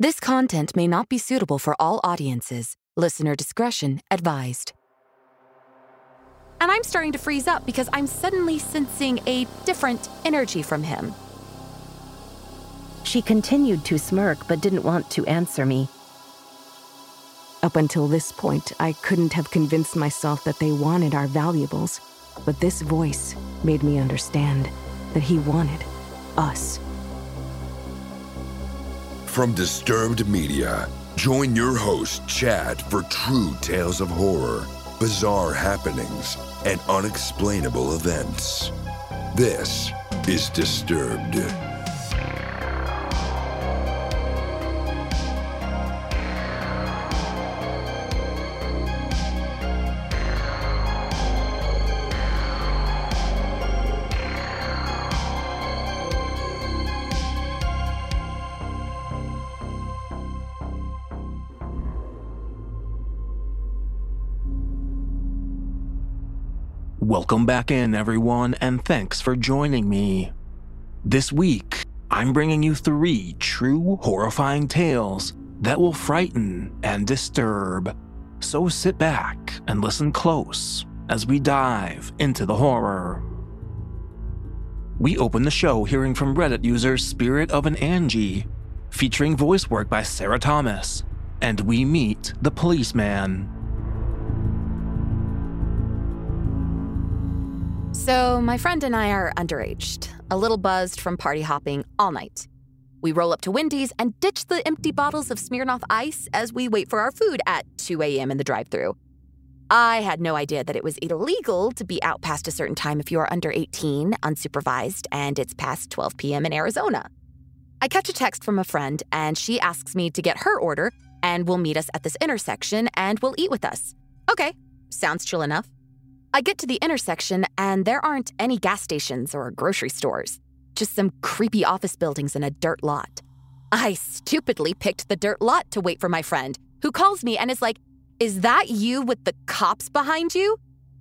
This content may not be suitable for all audiences. Listener discretion advised. And I'm starting to freeze up because I'm suddenly sensing a different energy from him. She continued to smirk but didn't want to answer me. Up until this point, I couldn't have convinced myself that they wanted our valuables, but this voice made me understand that he wanted us. From Disturbed Media, join your host, Chad, for true tales of horror, bizarre happenings, and unexplainable events. This is Disturbed. Welcome back in, everyone, and thanks for joining me. This week, I'm bringing you three true horrifying tales that will frighten and disturb. So sit back and listen close as we dive into the horror. We open the show hearing from Reddit user Spirit of an Angie, featuring voice work by Sarah Thomas, and we meet the policeman. So, my friend and I are underaged, a little buzzed from party hopping all night. We roll up to Wendy's and ditch the empty bottles of Smirnoff Ice as we wait for our food at 2 a.m. in the drive thru. I had no idea that it was illegal to be out past a certain time if you are under 18, unsupervised, and it's past 12 p.m. in Arizona. I catch a text from a friend, and she asks me to get her order, and we'll meet us at this intersection and will eat with us. Okay, sounds chill enough. I get to the intersection, and there aren't any gas stations or grocery stores, just some creepy office buildings and a dirt lot. I stupidly picked the dirt lot to wait for my friend, who calls me and is like, Is that you with the cops behind you?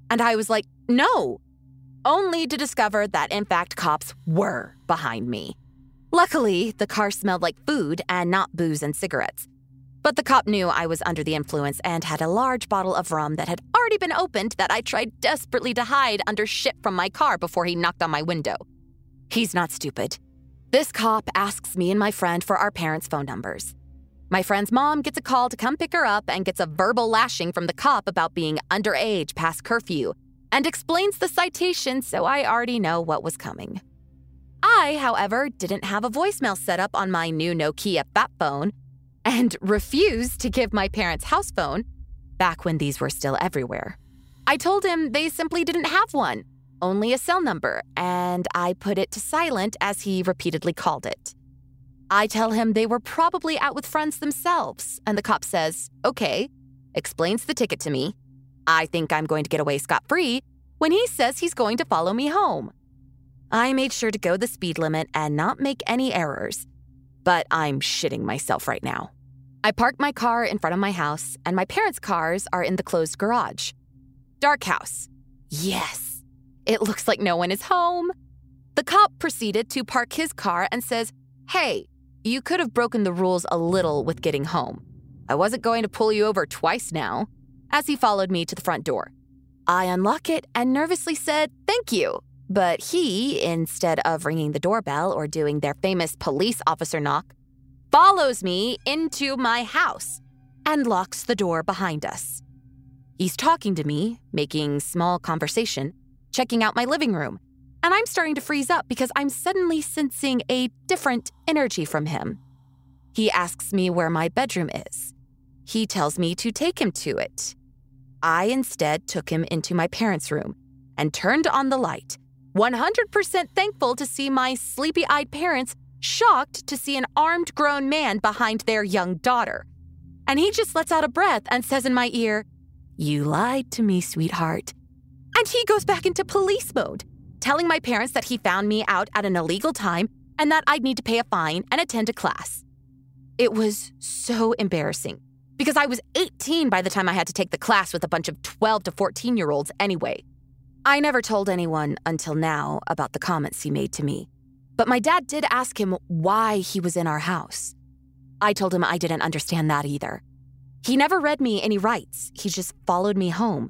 And I was like, No. Only to discover that, in fact, cops were behind me. Luckily, the car smelled like food and not booze and cigarettes. But the cop knew I was under the influence and had a large bottle of rum that had already been opened that I tried desperately to hide under shit from my car before he knocked on my window. He's not stupid. This cop asks me and my friend for our parents' phone numbers. My friend's mom gets a call to come pick her up and gets a verbal lashing from the cop about being underage past curfew and explains the citation, so I already know what was coming. I, however, didn't have a voicemail set up on my new Nokia fat phone and refused to give my parents' house phone back when these were still everywhere. I told him they simply didn't have one, only a cell number, and I put it to silent as he repeatedly called it. I tell him they were probably out with friends themselves, and the cop says, okay, explains the ticket to me. I think I'm going to get away scot free when he says he's going to follow me home. I made sure to go the speed limit and not make any errors, but I'm shitting myself right now. I parked my car in front of my house, and my parents' cars are in the closed garage. Dark house. Yes. It looks like no one is home. The cop proceeded to park his car and says, Hey, you could have broken the rules a little with getting home. I wasn't going to pull you over twice now, as he followed me to the front door. I unlock it and nervously said, Thank you. But he, instead of ringing the doorbell or doing their famous police officer knock, follows me into my house and locks the door behind us. He's talking to me, making small conversation, checking out my living room, and I'm starting to freeze up because I'm suddenly sensing a different energy from him. He asks me where my bedroom is. He tells me to take him to it. I instead took him into my parents' room and turned on the light 100% thankful to see my sleepy eyed parents shocked to see an armed grown man behind their young daughter. And he just lets out a breath and says in my ear, You lied to me, sweetheart. And he goes back into police mode, telling my parents that he found me out at an illegal time and that I'd need to pay a fine and attend a class. It was so embarrassing because I was 18 by the time I had to take the class with a bunch of 12 to 14 year olds anyway. I never told anyone until now about the comments he made to me, but my dad did ask him why he was in our house. I told him I didn't understand that either. He never read me any rights, he just followed me home.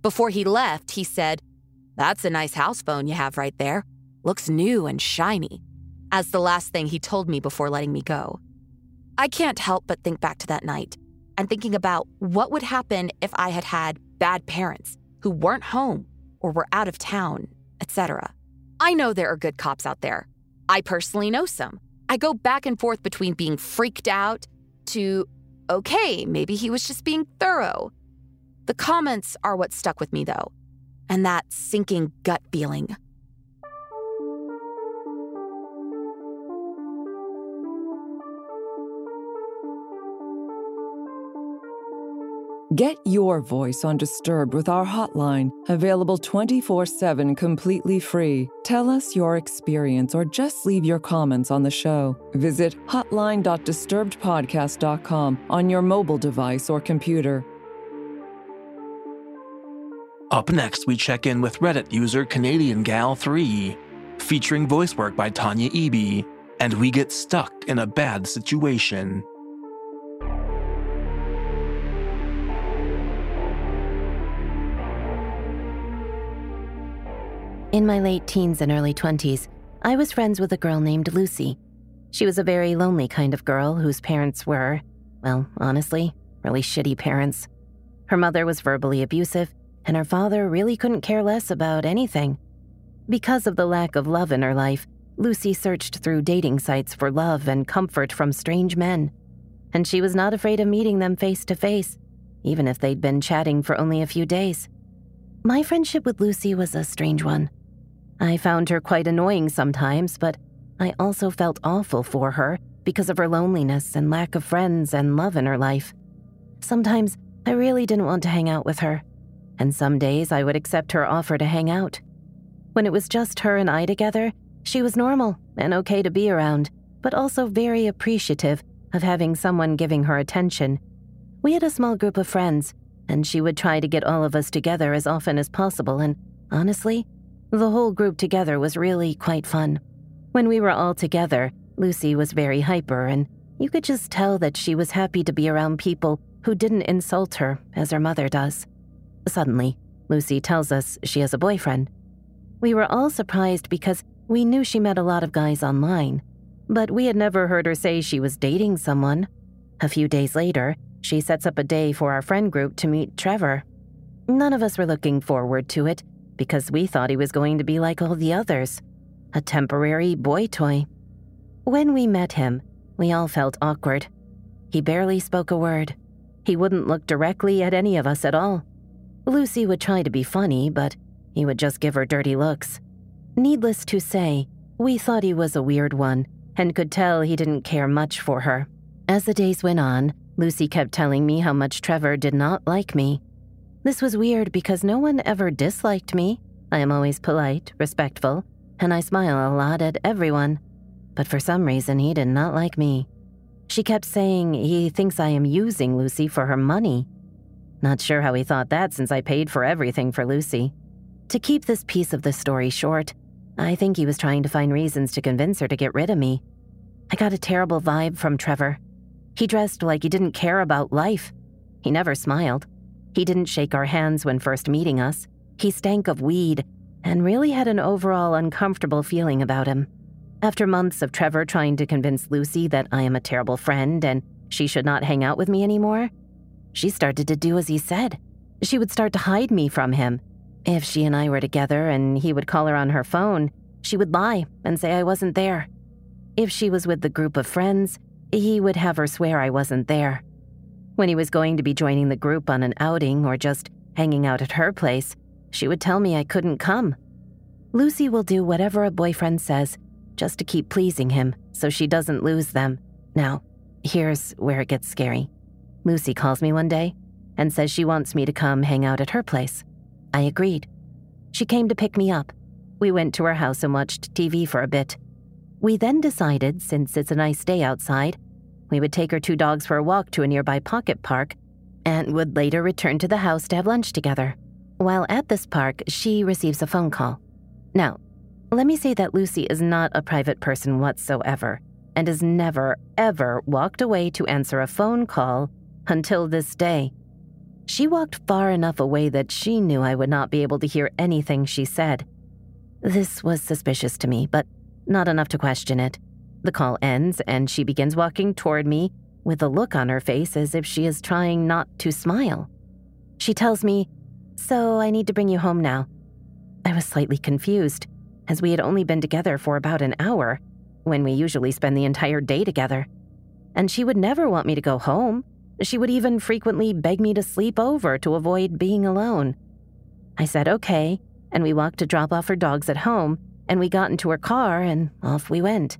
Before he left, he said, That's a nice house phone you have right there. Looks new and shiny, as the last thing he told me before letting me go. I can't help but think back to that night and thinking about what would happen if I had had bad parents who weren't home or were out of town, etc. I know there are good cops out there. I personally know some. I go back and forth between being freaked out to, okay, maybe he was just being thorough. The comments are what stuck with me, though, and that sinking gut feeling. Get your voice on Disturbed with our hotline, available 24 7 completely free. Tell us your experience or just leave your comments on the show. Visit hotline.disturbedpodcast.com on your mobile device or computer. Up next, we check in with Reddit user Canadian Gal 3, featuring voice work by Tanya Eby, and we get stuck in a bad situation. In my late teens and early 20s, I was friends with a girl named Lucy. She was a very lonely kind of girl whose parents were, well, honestly, really shitty parents. Her mother was verbally abusive, and her father really couldn't care less about anything. Because of the lack of love in her life, Lucy searched through dating sites for love and comfort from strange men. And she was not afraid of meeting them face to face, even if they'd been chatting for only a few days. My friendship with Lucy was a strange one. I found her quite annoying sometimes, but I also felt awful for her because of her loneliness and lack of friends and love in her life. Sometimes I really didn't want to hang out with her, and some days I would accept her offer to hang out. When it was just her and I together, she was normal and okay to be around, but also very appreciative of having someone giving her attention. We had a small group of friends, and she would try to get all of us together as often as possible, and honestly, the whole group together was really quite fun. When we were all together, Lucy was very hyper, and you could just tell that she was happy to be around people who didn't insult her as her mother does. Suddenly, Lucy tells us she has a boyfriend. We were all surprised because we knew she met a lot of guys online, but we had never heard her say she was dating someone. A few days later, she sets up a day for our friend group to meet Trevor. None of us were looking forward to it because we thought he was going to be like all the others a temporary boy toy. When we met him, we all felt awkward. He barely spoke a word. He wouldn't look directly at any of us at all. Lucy would try to be funny, but he would just give her dirty looks. Needless to say, we thought he was a weird one and could tell he didn't care much for her. As the days went on, Lucy kept telling me how much Trevor did not like me this was weird because no one ever disliked me. I am always polite, respectful, and I smile a lot at everyone. But for some reason, he did not like me. She kept saying he thinks I am using Lucy for her money. Not sure how he thought that since I paid for everything for Lucy. To keep this piece of the story short, I think he was trying to find reasons to convince her to get rid of me. I got a terrible vibe from Trevor. He dressed like he didn't care about life. He never smiled. He didn't shake our hands when first meeting us. He stank of weed and really had an overall uncomfortable feeling about him. After months of Trevor trying to convince Lucy that I am a terrible friend and she should not hang out with me anymore, she started to do as he said. She would start to hide me from him. If she and I were together and he would call her on her phone, she would lie and say I wasn't there. If she was with the group of friends, he would have her swear I wasn't there. When he was going to be joining the group on an outing or just hanging out at her place, she would tell me I couldn't come. Lucy will do whatever a boyfriend says just to keep pleasing him so she doesn't lose them. Now, here's where it gets scary. Lucy calls me one day and says she wants me to come hang out at her place. I agreed. She came to pick me up. We went to her house and watched TV for a bit. We then decided, since it's a nice day outside, we would take her two dogs for a walk to a nearby pocket park and would later return to the house to have lunch together. While at this park, she receives a phone call. Now, let me say that Lucy is not a private person whatsoever. and has never, ever walked away to answer a phone call until this day. She walked far enough away that she knew I would not be able to hear anything she said. This was suspicious to me, but not enough to question it. The call ends, and she begins walking toward me with a look on her face as if she is trying not to smile. She tells me, So I need to bring you home now. I was slightly confused, as we had only been together for about an hour, when we usually spend the entire day together. And she would never want me to go home. She would even frequently beg me to sleep over to avoid being alone. I said okay, and we walked to drop off her dogs at home, and we got into her car, and off we went.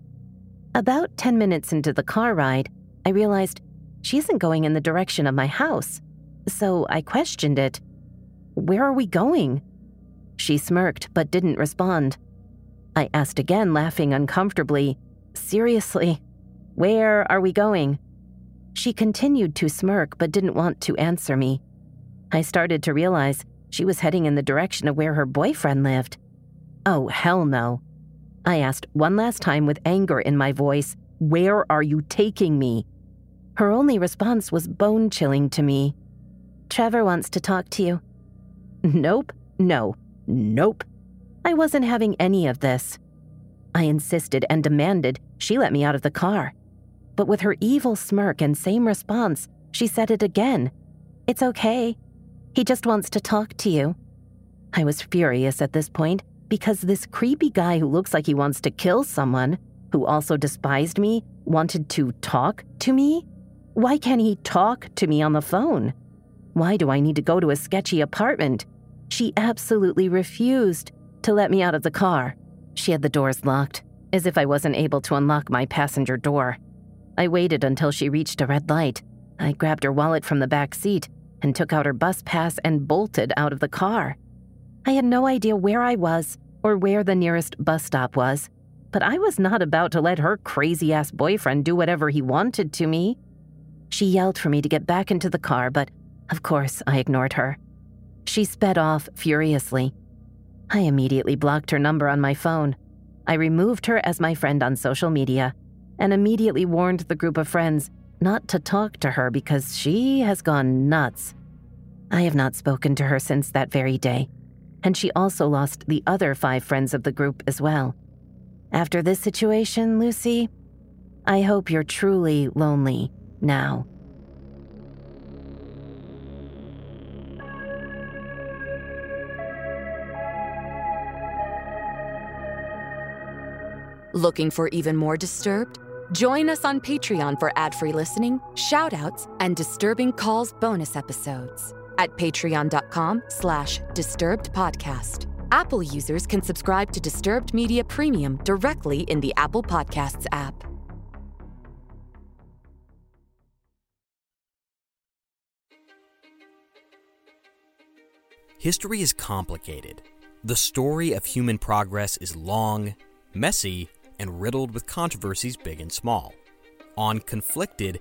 About 10 minutes into the car ride, I realized she isn't going in the direction of my house. So I questioned it. Where are we going? She smirked but didn't respond. I asked again, laughing uncomfortably, Seriously, where are we going? She continued to smirk but didn't want to answer me. I started to realize she was heading in the direction of where her boyfriend lived. Oh, hell no. I asked one last time with anger in my voice, Where are you taking me? Her only response was bone chilling to me. Trevor wants to talk to you. Nope, no, nope. I wasn't having any of this. I insisted and demanded she let me out of the car. But with her evil smirk and same response, she said it again. It's okay. He just wants to talk to you. I was furious at this point because this creepy guy who looks like he wants to kill someone, who also despised me, wanted to talk to me? Why can't he talk to me on the phone? Why do I need to go to a sketchy apartment? She absolutely refused to let me out of the car. She had the doors locked, as if I wasn't able to unlock my passenger door. I waited until she reached a red light. I grabbed her wallet from the back seat and took out her bus pass and bolted out of the car. I had no idea where I was or where the nearest bus stop was, but I was not about to let her crazy ass boyfriend do whatever he wanted to me. She yelled for me to get back into the car, but of course I ignored her. She sped off furiously. I immediately blocked her number on my phone. I removed her as my friend on social media and immediately warned the group of friends not to talk to her because she has gone nuts. I have not spoken to her since that very day, and she also lost the other five friends of the group as well. After this situation, Lucy, I hope you're truly lonely now. Looking for even more Disturbed? Join us on Patreon for ad-free listening, shout outs, and Disturbing Calls bonus episodes at patreon.com slash disturbed podcast. Apple users can subscribe to Disturbed Media Premium directly in the Apple Podcasts app. History is complicated. The story of human progress is long, messy, and riddled with controversies big and small. On Conflicted,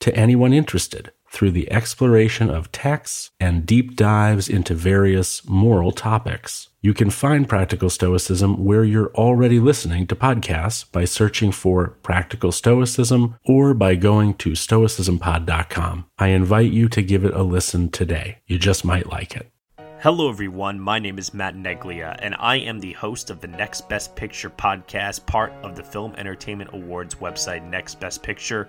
to anyone interested through the exploration of texts and deep dives into various moral topics. You can find Practical Stoicism where you're already listening to podcasts by searching for Practical Stoicism or by going to stoicismpod.com. I invite you to give it a listen today. You just might like it. Hello, everyone. My name is Matt Neglia, and I am the host of the Next Best Picture podcast, part of the Film Entertainment Awards website, Next Best Picture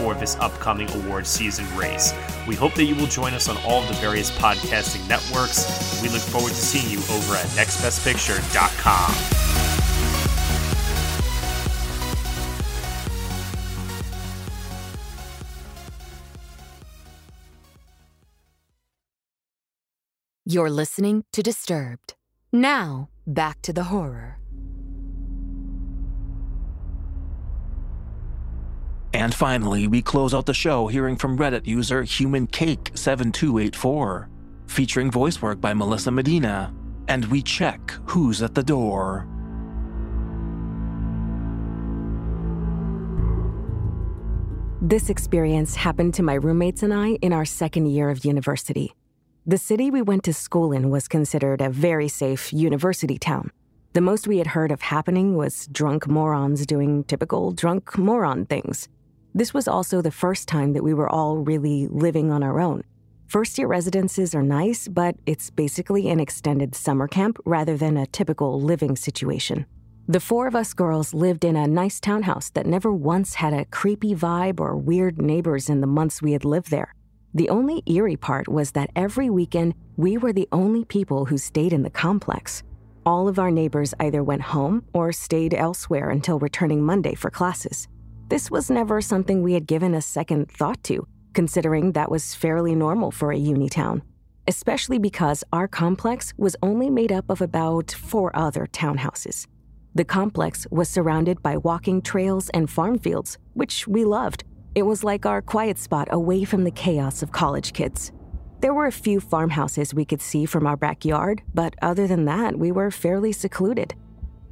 for this upcoming award season race. We hope that you will join us on all of the various podcasting networks. We look forward to seeing you over at nextbestpicture.com. You're listening to Disturbed. Now, back to the horror. And finally, we close out the show hearing from Reddit user HumanCake7284, featuring voice work by Melissa Medina. And we check who's at the door. This experience happened to my roommates and I in our second year of university. The city we went to school in was considered a very safe university town. The most we had heard of happening was drunk morons doing typical drunk moron things. This was also the first time that we were all really living on our own. First year residences are nice, but it's basically an extended summer camp rather than a typical living situation. The four of us girls lived in a nice townhouse that never once had a creepy vibe or weird neighbors in the months we had lived there. The only eerie part was that every weekend we were the only people who stayed in the complex. All of our neighbors either went home or stayed elsewhere until returning Monday for classes. This was never something we had given a second thought to, considering that was fairly normal for a uni town, especially because our complex was only made up of about four other townhouses. The complex was surrounded by walking trails and farm fields, which we loved. It was like our quiet spot away from the chaos of college kids. There were a few farmhouses we could see from our backyard, but other than that, we were fairly secluded.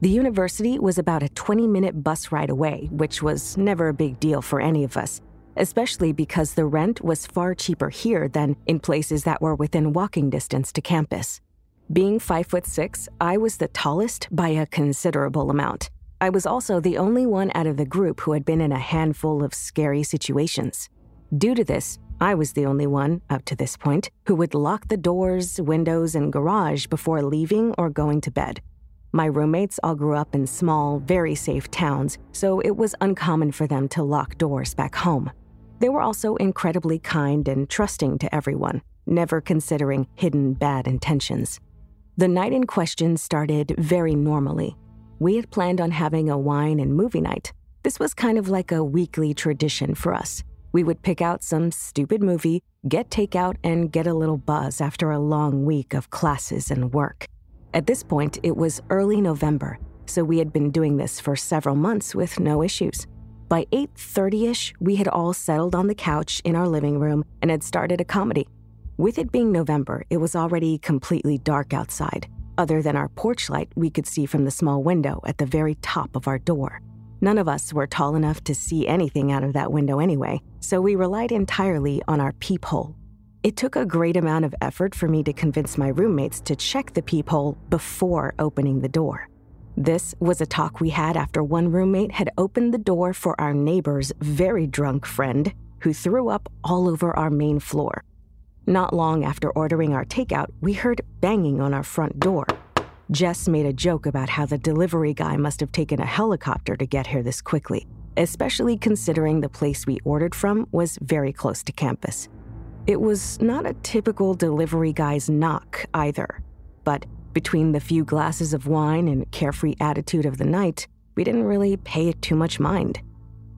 The university was about a 20 minute bus ride away, which was never a big deal for any of us, especially because the rent was far cheaper here than in places that were within walking distance to campus. Being 5 foot 6, I was the tallest by a considerable amount. I was also the only one out of the group who had been in a handful of scary situations. Due to this, I was the only one, up to this point, who would lock the doors, windows, and garage before leaving or going to bed. My roommates all grew up in small, very safe towns, so it was uncommon for them to lock doors back home. They were also incredibly kind and trusting to everyone, never considering hidden bad intentions. The night in question started very normally. We had planned on having a wine and movie night. This was kind of like a weekly tradition for us. We would pick out some stupid movie, get takeout, and get a little buzz after a long week of classes and work. At this point, it was early November, so we had been doing this for several months with no issues. By 8:30ish, we had all settled on the couch in our living room and had started a comedy. With it being November, it was already completely dark outside, other than our porch light we could see from the small window at the very top of our door. None of us were tall enough to see anything out of that window anyway, so we relied entirely on our peephole it took a great amount of effort for me to convince my roommates to check the peephole before opening the door. This was a talk we had after one roommate had opened the door for our neighbor's very drunk friend who threw up all over our main floor. Not long after ordering our takeout, we heard banging on our front door. Jess made a joke about how the delivery guy must have taken a helicopter to get here this quickly, especially considering the place we ordered from was very close to campus. It was not a typical delivery guy's knock either, but between the few glasses of wine and carefree attitude of the night, we didn't really pay it too much mind.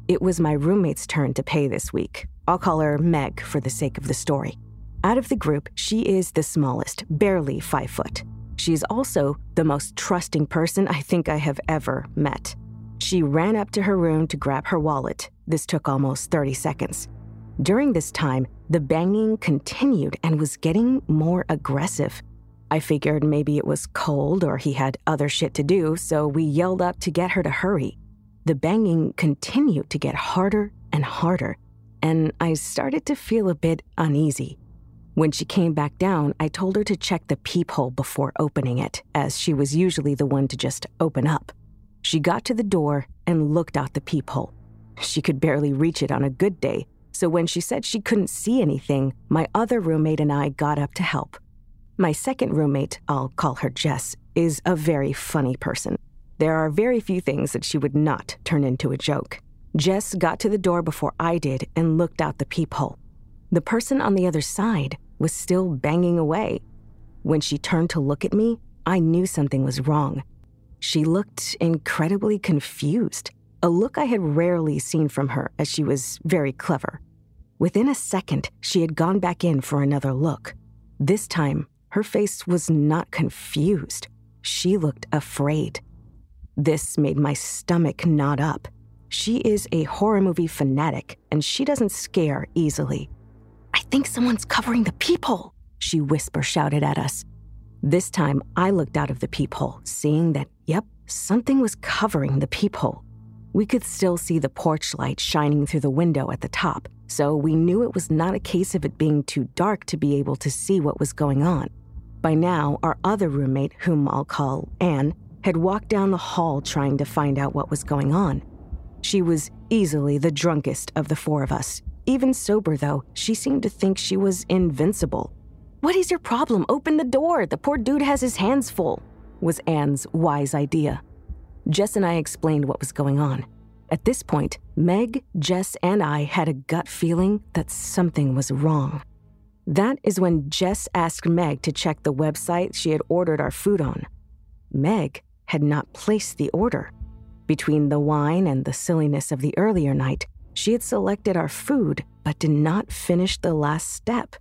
It was my roommate's turn to pay this week. I'll call her Meg for the sake of the story. Out of the group, she is the smallest, barely five foot. She is also the most trusting person I think I have ever met. She ran up to her room to grab her wallet. This took almost 30 seconds. During this time, the banging continued and was getting more aggressive. I figured maybe it was cold or he had other shit to do, so we yelled up to get her to hurry. The banging continued to get harder and harder, and I started to feel a bit uneasy. When she came back down, I told her to check the peephole before opening it, as she was usually the one to just open up. She got to the door and looked out the peephole. She could barely reach it on a good day, so when she said she couldn't see anything, my other roommate and I got up to help. My second roommate, I'll call her Jess, is a very funny person. There are very few things that she would not turn into a joke. Jess got to the door before I did and looked out the peephole. The person on the other side was still banging away. When she turned to look at me, I knew something was wrong. She looked incredibly confused, a look I had rarely seen from her as she was very clever. Within a second, she had gone back in for another look. This time, her face was not confused. She looked afraid. This made my stomach knot up. She is a horror movie fanatic, and she doesn't scare easily. I think someone's covering the peephole, she whisper shouted at us. This time, I looked out of the peephole, seeing that, yep, something was covering the peephole. We could still see the porch light shining through the window at the top, so we knew it was not a case of it being too dark to be able to see what was going on. By now, our other roommate, whom I'll call Anne, had walked down the hall trying to find out what was going on. She was easily the drunkest of the four of us. Even sober, though, she seemed to think she was invincible. What is your problem? Open the door. The poor dude has his hands full, was Anne's wise idea. Jess and I explained what was going on. At this point, Meg, Jess, and I had a gut feeling that something was wrong. That is when Jess asked Meg to check the website she had ordered our food on. Meg had not placed the order. Between the wine and the silliness of the earlier night, she had selected our food but did not finish the last step.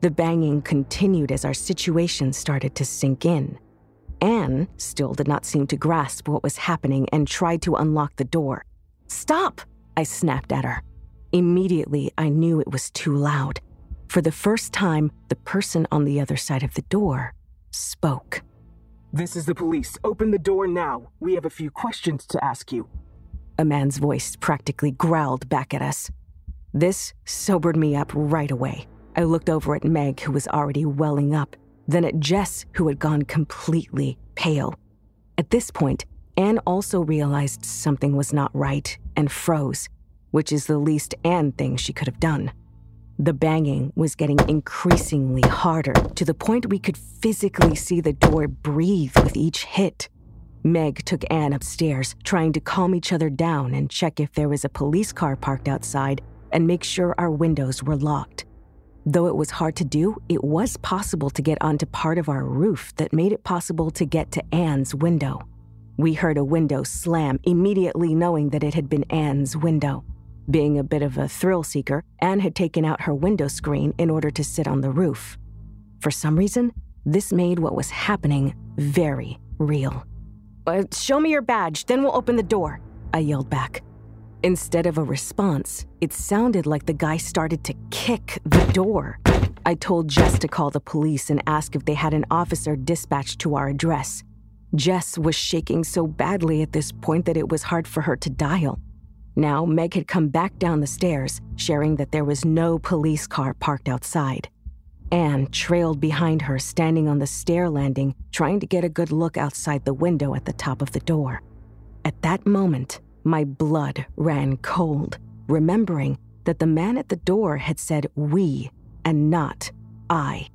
The banging continued as our situation started to sink in. Anne still did not seem to grasp what was happening and tried to unlock the door. Stop! I snapped at her. Immediately, I knew it was too loud. For the first time, the person on the other side of the door spoke. This is the police. Open the door now. We have a few questions to ask you. A man's voice practically growled back at us. This sobered me up right away. I looked over at Meg, who was already welling up, then at Jess, who had gone completely pale. At this point, Anne also realized something was not right and froze, which is the least Anne thing she could have done. The banging was getting increasingly harder to the point we could physically see the door breathe with each hit. Meg took Anne upstairs, trying to calm each other down and check if there was a police car parked outside and make sure our windows were locked. Though it was hard to do, it was possible to get onto part of our roof that made it possible to get to Anne's window. We heard a window slam, immediately knowing that it had been Anne's window. Being a bit of a thrill seeker, Anne had taken out her window screen in order to sit on the roof. For some reason, this made what was happening very real. Uh, show me your badge, then we'll open the door, I yelled back. Instead of a response, it sounded like the guy started to kick the door. I told Jess to call the police and ask if they had an officer dispatched to our address. Jess was shaking so badly at this point that it was hard for her to dial. Now, Meg had come back down the stairs, sharing that there was no police car parked outside. Anne trailed behind her, standing on the stair landing, trying to get a good look outside the window at the top of the door. At that moment, my blood ran cold, remembering that the man at the door had said we and not I.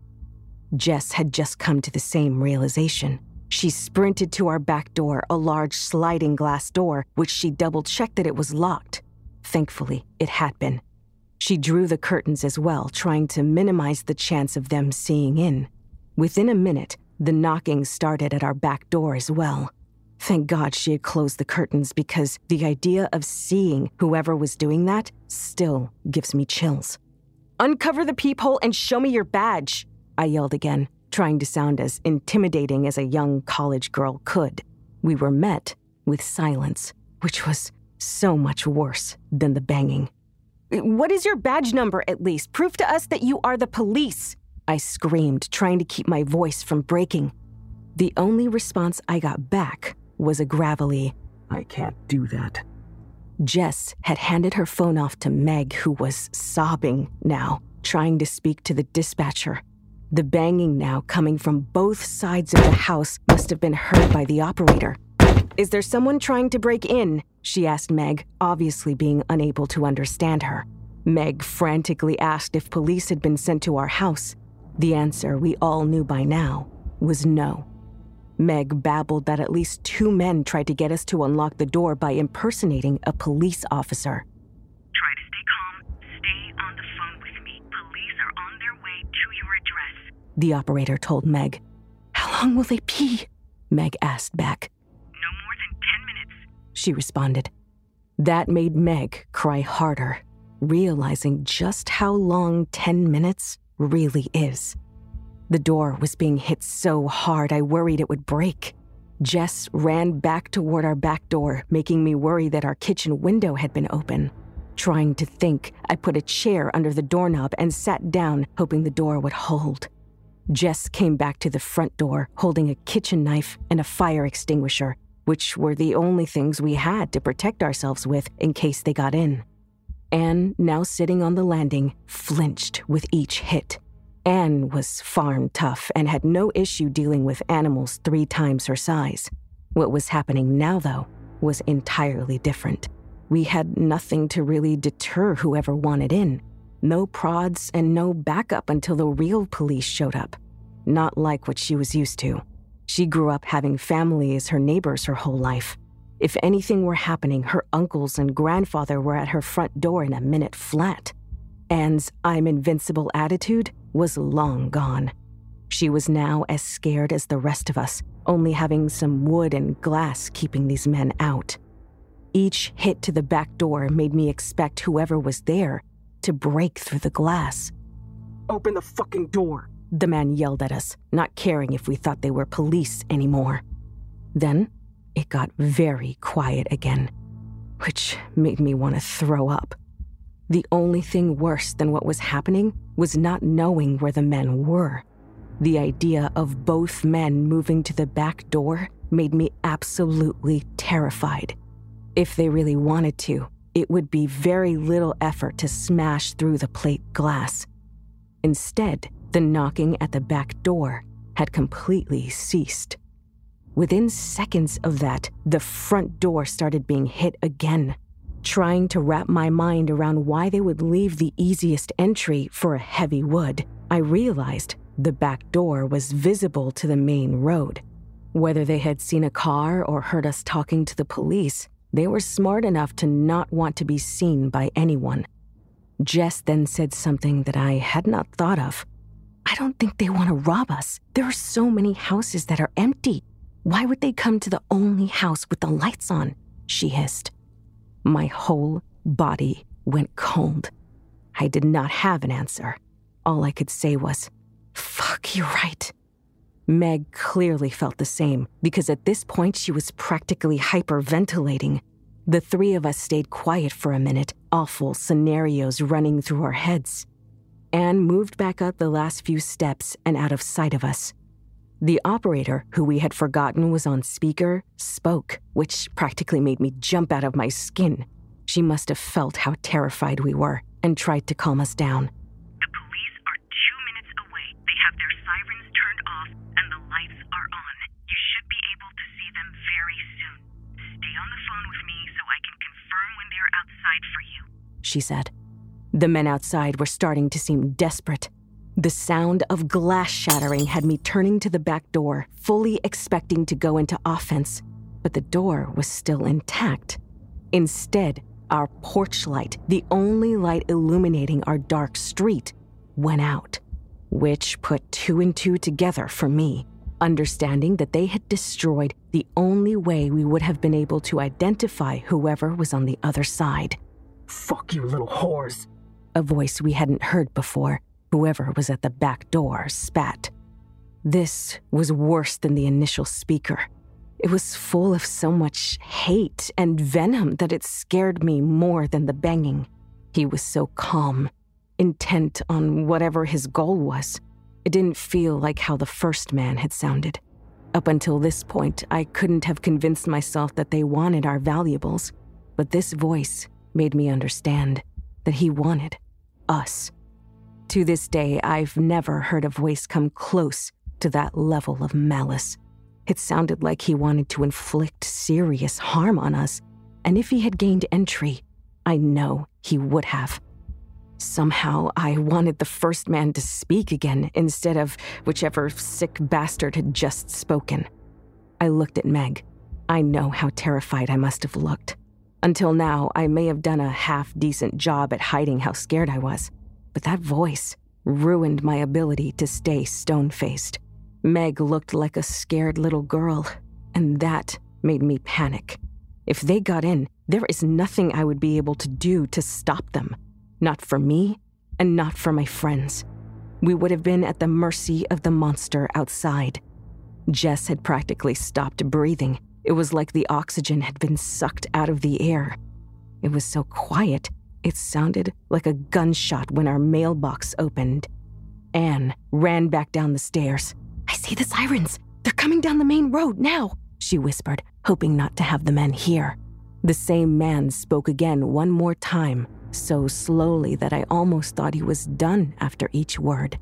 Jess had just come to the same realization. She sprinted to our back door, a large sliding glass door, which she double checked that it was locked. Thankfully, it had been. She drew the curtains as well, trying to minimize the chance of them seeing in. Within a minute, the knocking started at our back door as well. Thank God she had closed the curtains because the idea of seeing whoever was doing that still gives me chills. Uncover the peephole and show me your badge, I yelled again, trying to sound as intimidating as a young college girl could. We were met with silence, which was so much worse than the banging. What is your badge number, at least? Prove to us that you are the police, I screamed, trying to keep my voice from breaking. The only response I got back was a gravelly, I can't do that. Jess had handed her phone off to Meg, who was sobbing now, trying to speak to the dispatcher. The banging now coming from both sides of the house must have been heard by the operator. Is there someone trying to break in? She asked Meg, obviously being unable to understand her. Meg frantically asked if police had been sent to our house. The answer we all knew by now was no. Meg babbled that at least two men tried to get us to unlock the door by impersonating a police officer. Try to stay calm. Stay on the phone with me. Police are on their way to your address. The operator told Meg. How long will they be? Meg asked back. No more than 10 minutes. She responded. That made Meg cry harder, realizing just how long 10 minutes really is. The door was being hit so hard I worried it would break. Jess ran back toward our back door, making me worry that our kitchen window had been open. Trying to think, I put a chair under the doorknob and sat down, hoping the door would hold. Jess came back to the front door, holding a kitchen knife and a fire extinguisher, which were the only things we had to protect ourselves with in case they got in. Anne, now sitting on the landing, flinched with each hit. Anne was farm tough and had no issue dealing with animals three times her size. What was happening now, though, was entirely different. We had nothing to really deter whoever wanted in. No prods and no backup until the real police showed up. Not like what she was used to. She grew up having family as her neighbors her whole life. If anything were happening, her uncles and grandfather were at her front door in a minute flat. Anne's I'm invincible attitude was long gone. She was now as scared as the rest of us, only having some wood and glass keeping these men out. Each hit to the back door made me expect whoever was there to break through the glass. Open the fucking door, the man yelled at us, not caring if we thought they were police anymore. Then it got very quiet again, which made me want to throw up. The only thing worse than what was happening was not knowing where the men were. The idea of both men moving to the back door made me absolutely terrified. If they really wanted to, it would be very little effort to smash through the plate glass. Instead, the knocking at the back door had completely ceased. Within seconds of that, the front door started being hit again trying to wrap my mind around why they would leave the easiest entry for a heavy wood, I realized the back door was visible to the main road. Whether they had seen a car or heard us talking to the police, they were smart enough to not want to be seen by anyone. Jess then said something that I had not thought of. I don't think they want to rob us. There are so many houses that are empty. Why would they come to the only house with the lights on? She hissed. My whole body went cold. I did not have an answer. All I could say was, Fuck, you're right. Meg clearly felt the same because at this point she was practically hyperventilating. The three of us stayed quiet for a minute, awful scenarios running through our heads. Anne moved back up the last few steps and out of sight of us. The operator, who we had forgotten was on speaker, spoke, which practically made me jump out of my skin. She must have felt how terrified we were and tried to calm us down. The police are two minutes away. They have their sirens turned off and the lights are on. You should be able to see them very soon. Stay on the phone with me so I can confirm when they are outside for you. She said. The men outside were starting to seem desperate. The sound of glass shattering had me turning to the back door, fully expecting to go into offense, but the door was still intact. Instead, our porch light, the only light illuminating our dark street, went out, which put two and two together for me, understanding that they had destroyed the only way we would have been able to identify whoever was on the other side. Fuck you, little whores. A voice we hadn't heard before, whoever was at the back door, spat. This was worse than the initial speaker. It was full of so much hate and venom that it scared me more than the banging. He was so calm, intent on whatever his goal was. It didn't feel like how the first man had sounded. Up until this point, I couldn't have convinced myself that they wanted our valuables, but this voice made me understand that he wanted us. To this day, I've never heard a voice come close to that level of malice. It sounded like he wanted to inflict serious harm on us, and if he had gained entry, I know he would have. Somehow, I wanted the first man to speak again instead of whichever sick bastard had just spoken. I looked at Meg. I know how terrified I must have looked. Until now, I may have done a half decent job at hiding how scared I was, but that voice ruined my ability to stay stone faced. Meg looked like a scared little girl, and that made me panic. If they got in, there is nothing I would be able to do to stop them. Not for me, and not for my friends. We would have been at the mercy of the monster outside. Jess had practically stopped breathing. It was like the oxygen had been sucked out of the air. It was so quiet, it sounded like a gunshot when our mailbox opened. Anne ran back down the stairs. I see the sirens. They're coming down the main road now, she whispered, hoping not to have the men hear. The same man spoke again one more time, so slowly that I almost thought he was done after each word.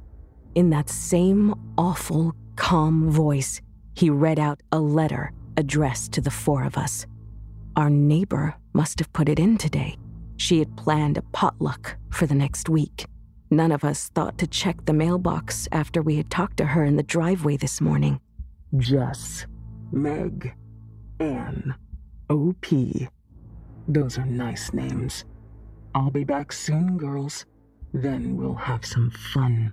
In that same awful, calm voice, he read out a letter addressed to the four of us. Our neighbor must have put it in today. She had planned a potluck for the next week. None of us thought to check the mailbox after we had talked to her in the driveway this morning. Jess, Meg, Anne, OP. Those are nice names. I'll be back soon, girls. Then we'll have some fun.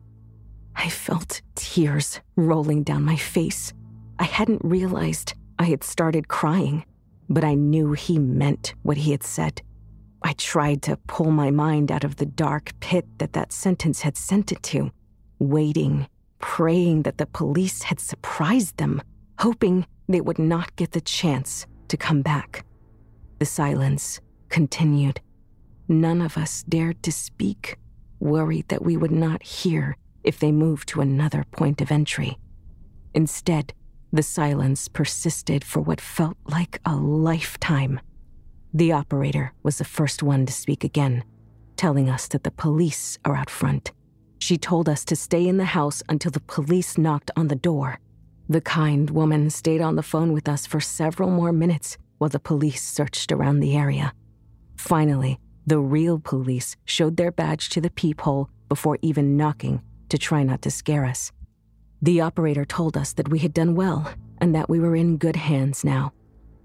I felt tears rolling down my face. I hadn't realized I had started crying, but I knew he meant what he had said. I tried to pull my mind out of the dark pit that that sentence had sent it to, waiting, praying that the police had surprised them, hoping they would not get the chance to come back. The silence continued. None of us dared to speak, worried that we would not hear if they moved to another point of entry. Instead, the silence persisted for what felt like a lifetime. The operator was the first one to speak again, telling us that the police are out front. She told us to stay in the house until the police knocked on the door. The kind woman stayed on the phone with us for several more minutes while the police searched around the area. Finally, the real police showed their badge to the peephole before even knocking to try not to scare us. The operator told us that we had done well and that we were in good hands now.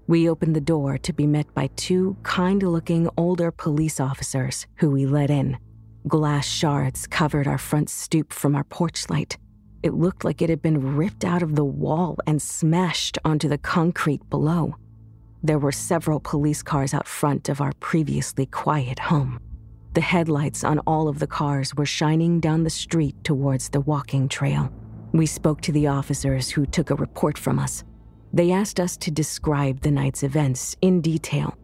We opened the door to be met by two kind looking older police officers who we let in. Glass shards covered our front stoop from our porch light. It looked like it had been ripped out of the wall and smashed onto the concrete below. There were several police cars out front of our previously quiet home. The headlights on all of the cars were shining down the street towards the walking trail. We spoke to the officers who took a report from us. They asked us to describe the night's events in detail.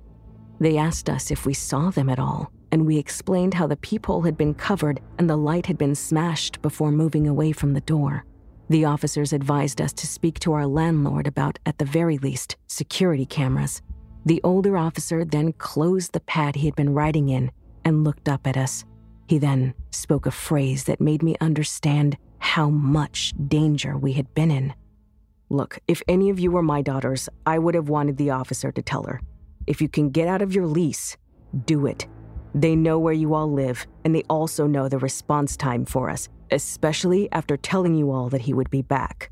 They asked us if we saw them at all, and we explained how the peephole had been covered and the light had been smashed before moving away from the door. The officers advised us to speak to our landlord about, at the very least, security cameras. The older officer then closed the pad he had been writing in and looked up at us. He then spoke a phrase that made me understand how much danger we had been in. Look, if any of you were my daughters, I would have wanted the officer to tell her. If you can get out of your lease, do it. They know where you all live, and they also know the response time for us, especially after telling you all that he would be back.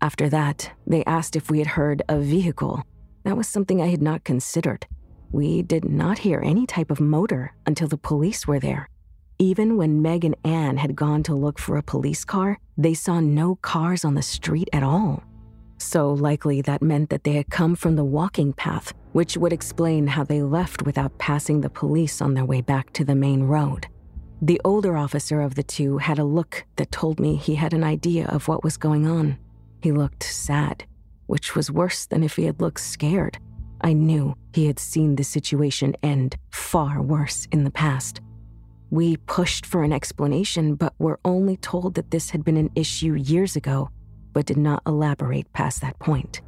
After that, they asked if we had heard a vehicle. That was something I had not considered. We did not hear any type of motor until the police were there. Even when Meg and Anne had gone to look for a police car, they saw no cars on the street at all. So likely that meant that they had come from the walking path, which would explain how they left without passing the police on their way back to the main road. The older officer of the two had a look that told me he had an idea of what was going on. He looked sad, which was worse than if he had looked scared. I knew he had seen the situation end far worse in the past. We pushed for an explanation, but were only told that this had been an issue years ago, but did not elaborate past that point.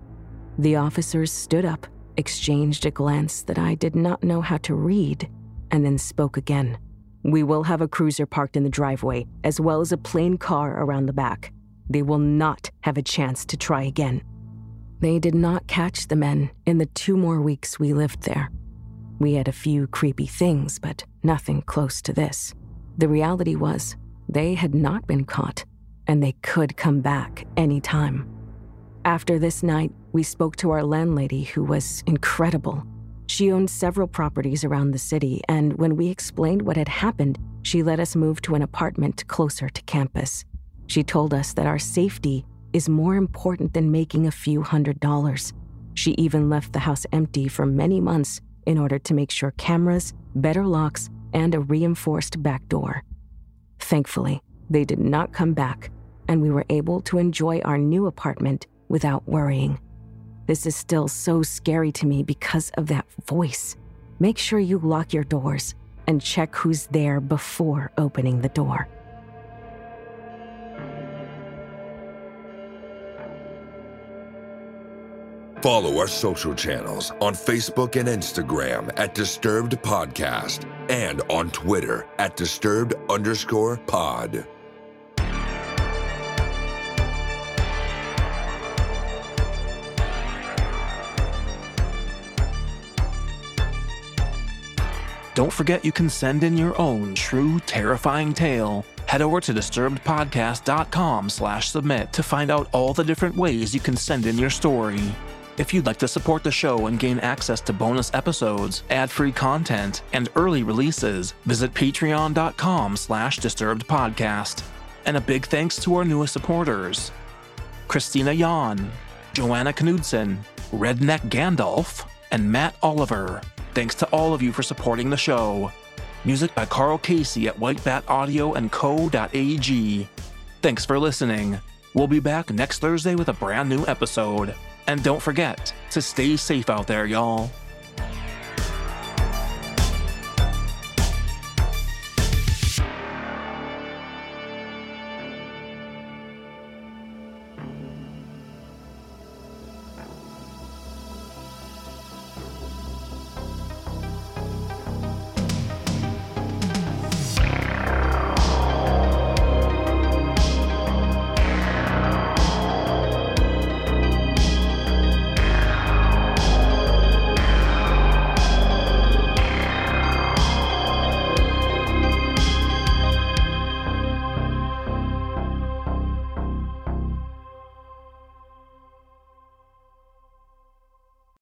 The officers stood up, exchanged a glance that I did not know how to read, and then spoke again. We will have a cruiser parked in the driveway, as well as a plain car around the back. They will not have a chance to try again. They did not catch the men in the two more weeks we lived there. We had a few creepy things, but nothing close to this. The reality was, they had not been caught, and they could come back any time. After this night, we spoke to our landlady, who was incredible. She owned several properties around the city, and when we explained what had happened, she let us move to an apartment closer to campus. She told us that our safety is more important than making a few hundred dollars. She even left the house empty for many months in order to make sure cameras, better locks, and a reinforced back door. Thankfully, they did not come back, and we were able to enjoy our new apartment without worrying. This is still so scary to me because of that voice. Make sure you lock your doors and check who's there before opening the door. Follow our social channels on Facebook and Instagram at Disturbed Podcast and on Twitter at Disturbed underscore pod. Don't forget you can send in your own true terrifying tale. Head over to disturbedpodcast.com slash submit to find out all the different ways you can send in your story. If you'd like to support the show and gain access to bonus episodes, ad-free content, and early releases, visit patreon.com slash disturbedpodcast. And a big thanks to our newest supporters, Christina Yan, Joanna Knudsen, Redneck Gandalf, and Matt Oliver. Thanks to all of you for supporting the show. Music by Carl Casey at whitebataudio.co.ag. Thanks for listening. We'll be back next Thursday with a brand new episode. And don't forget to stay safe out there, y'all.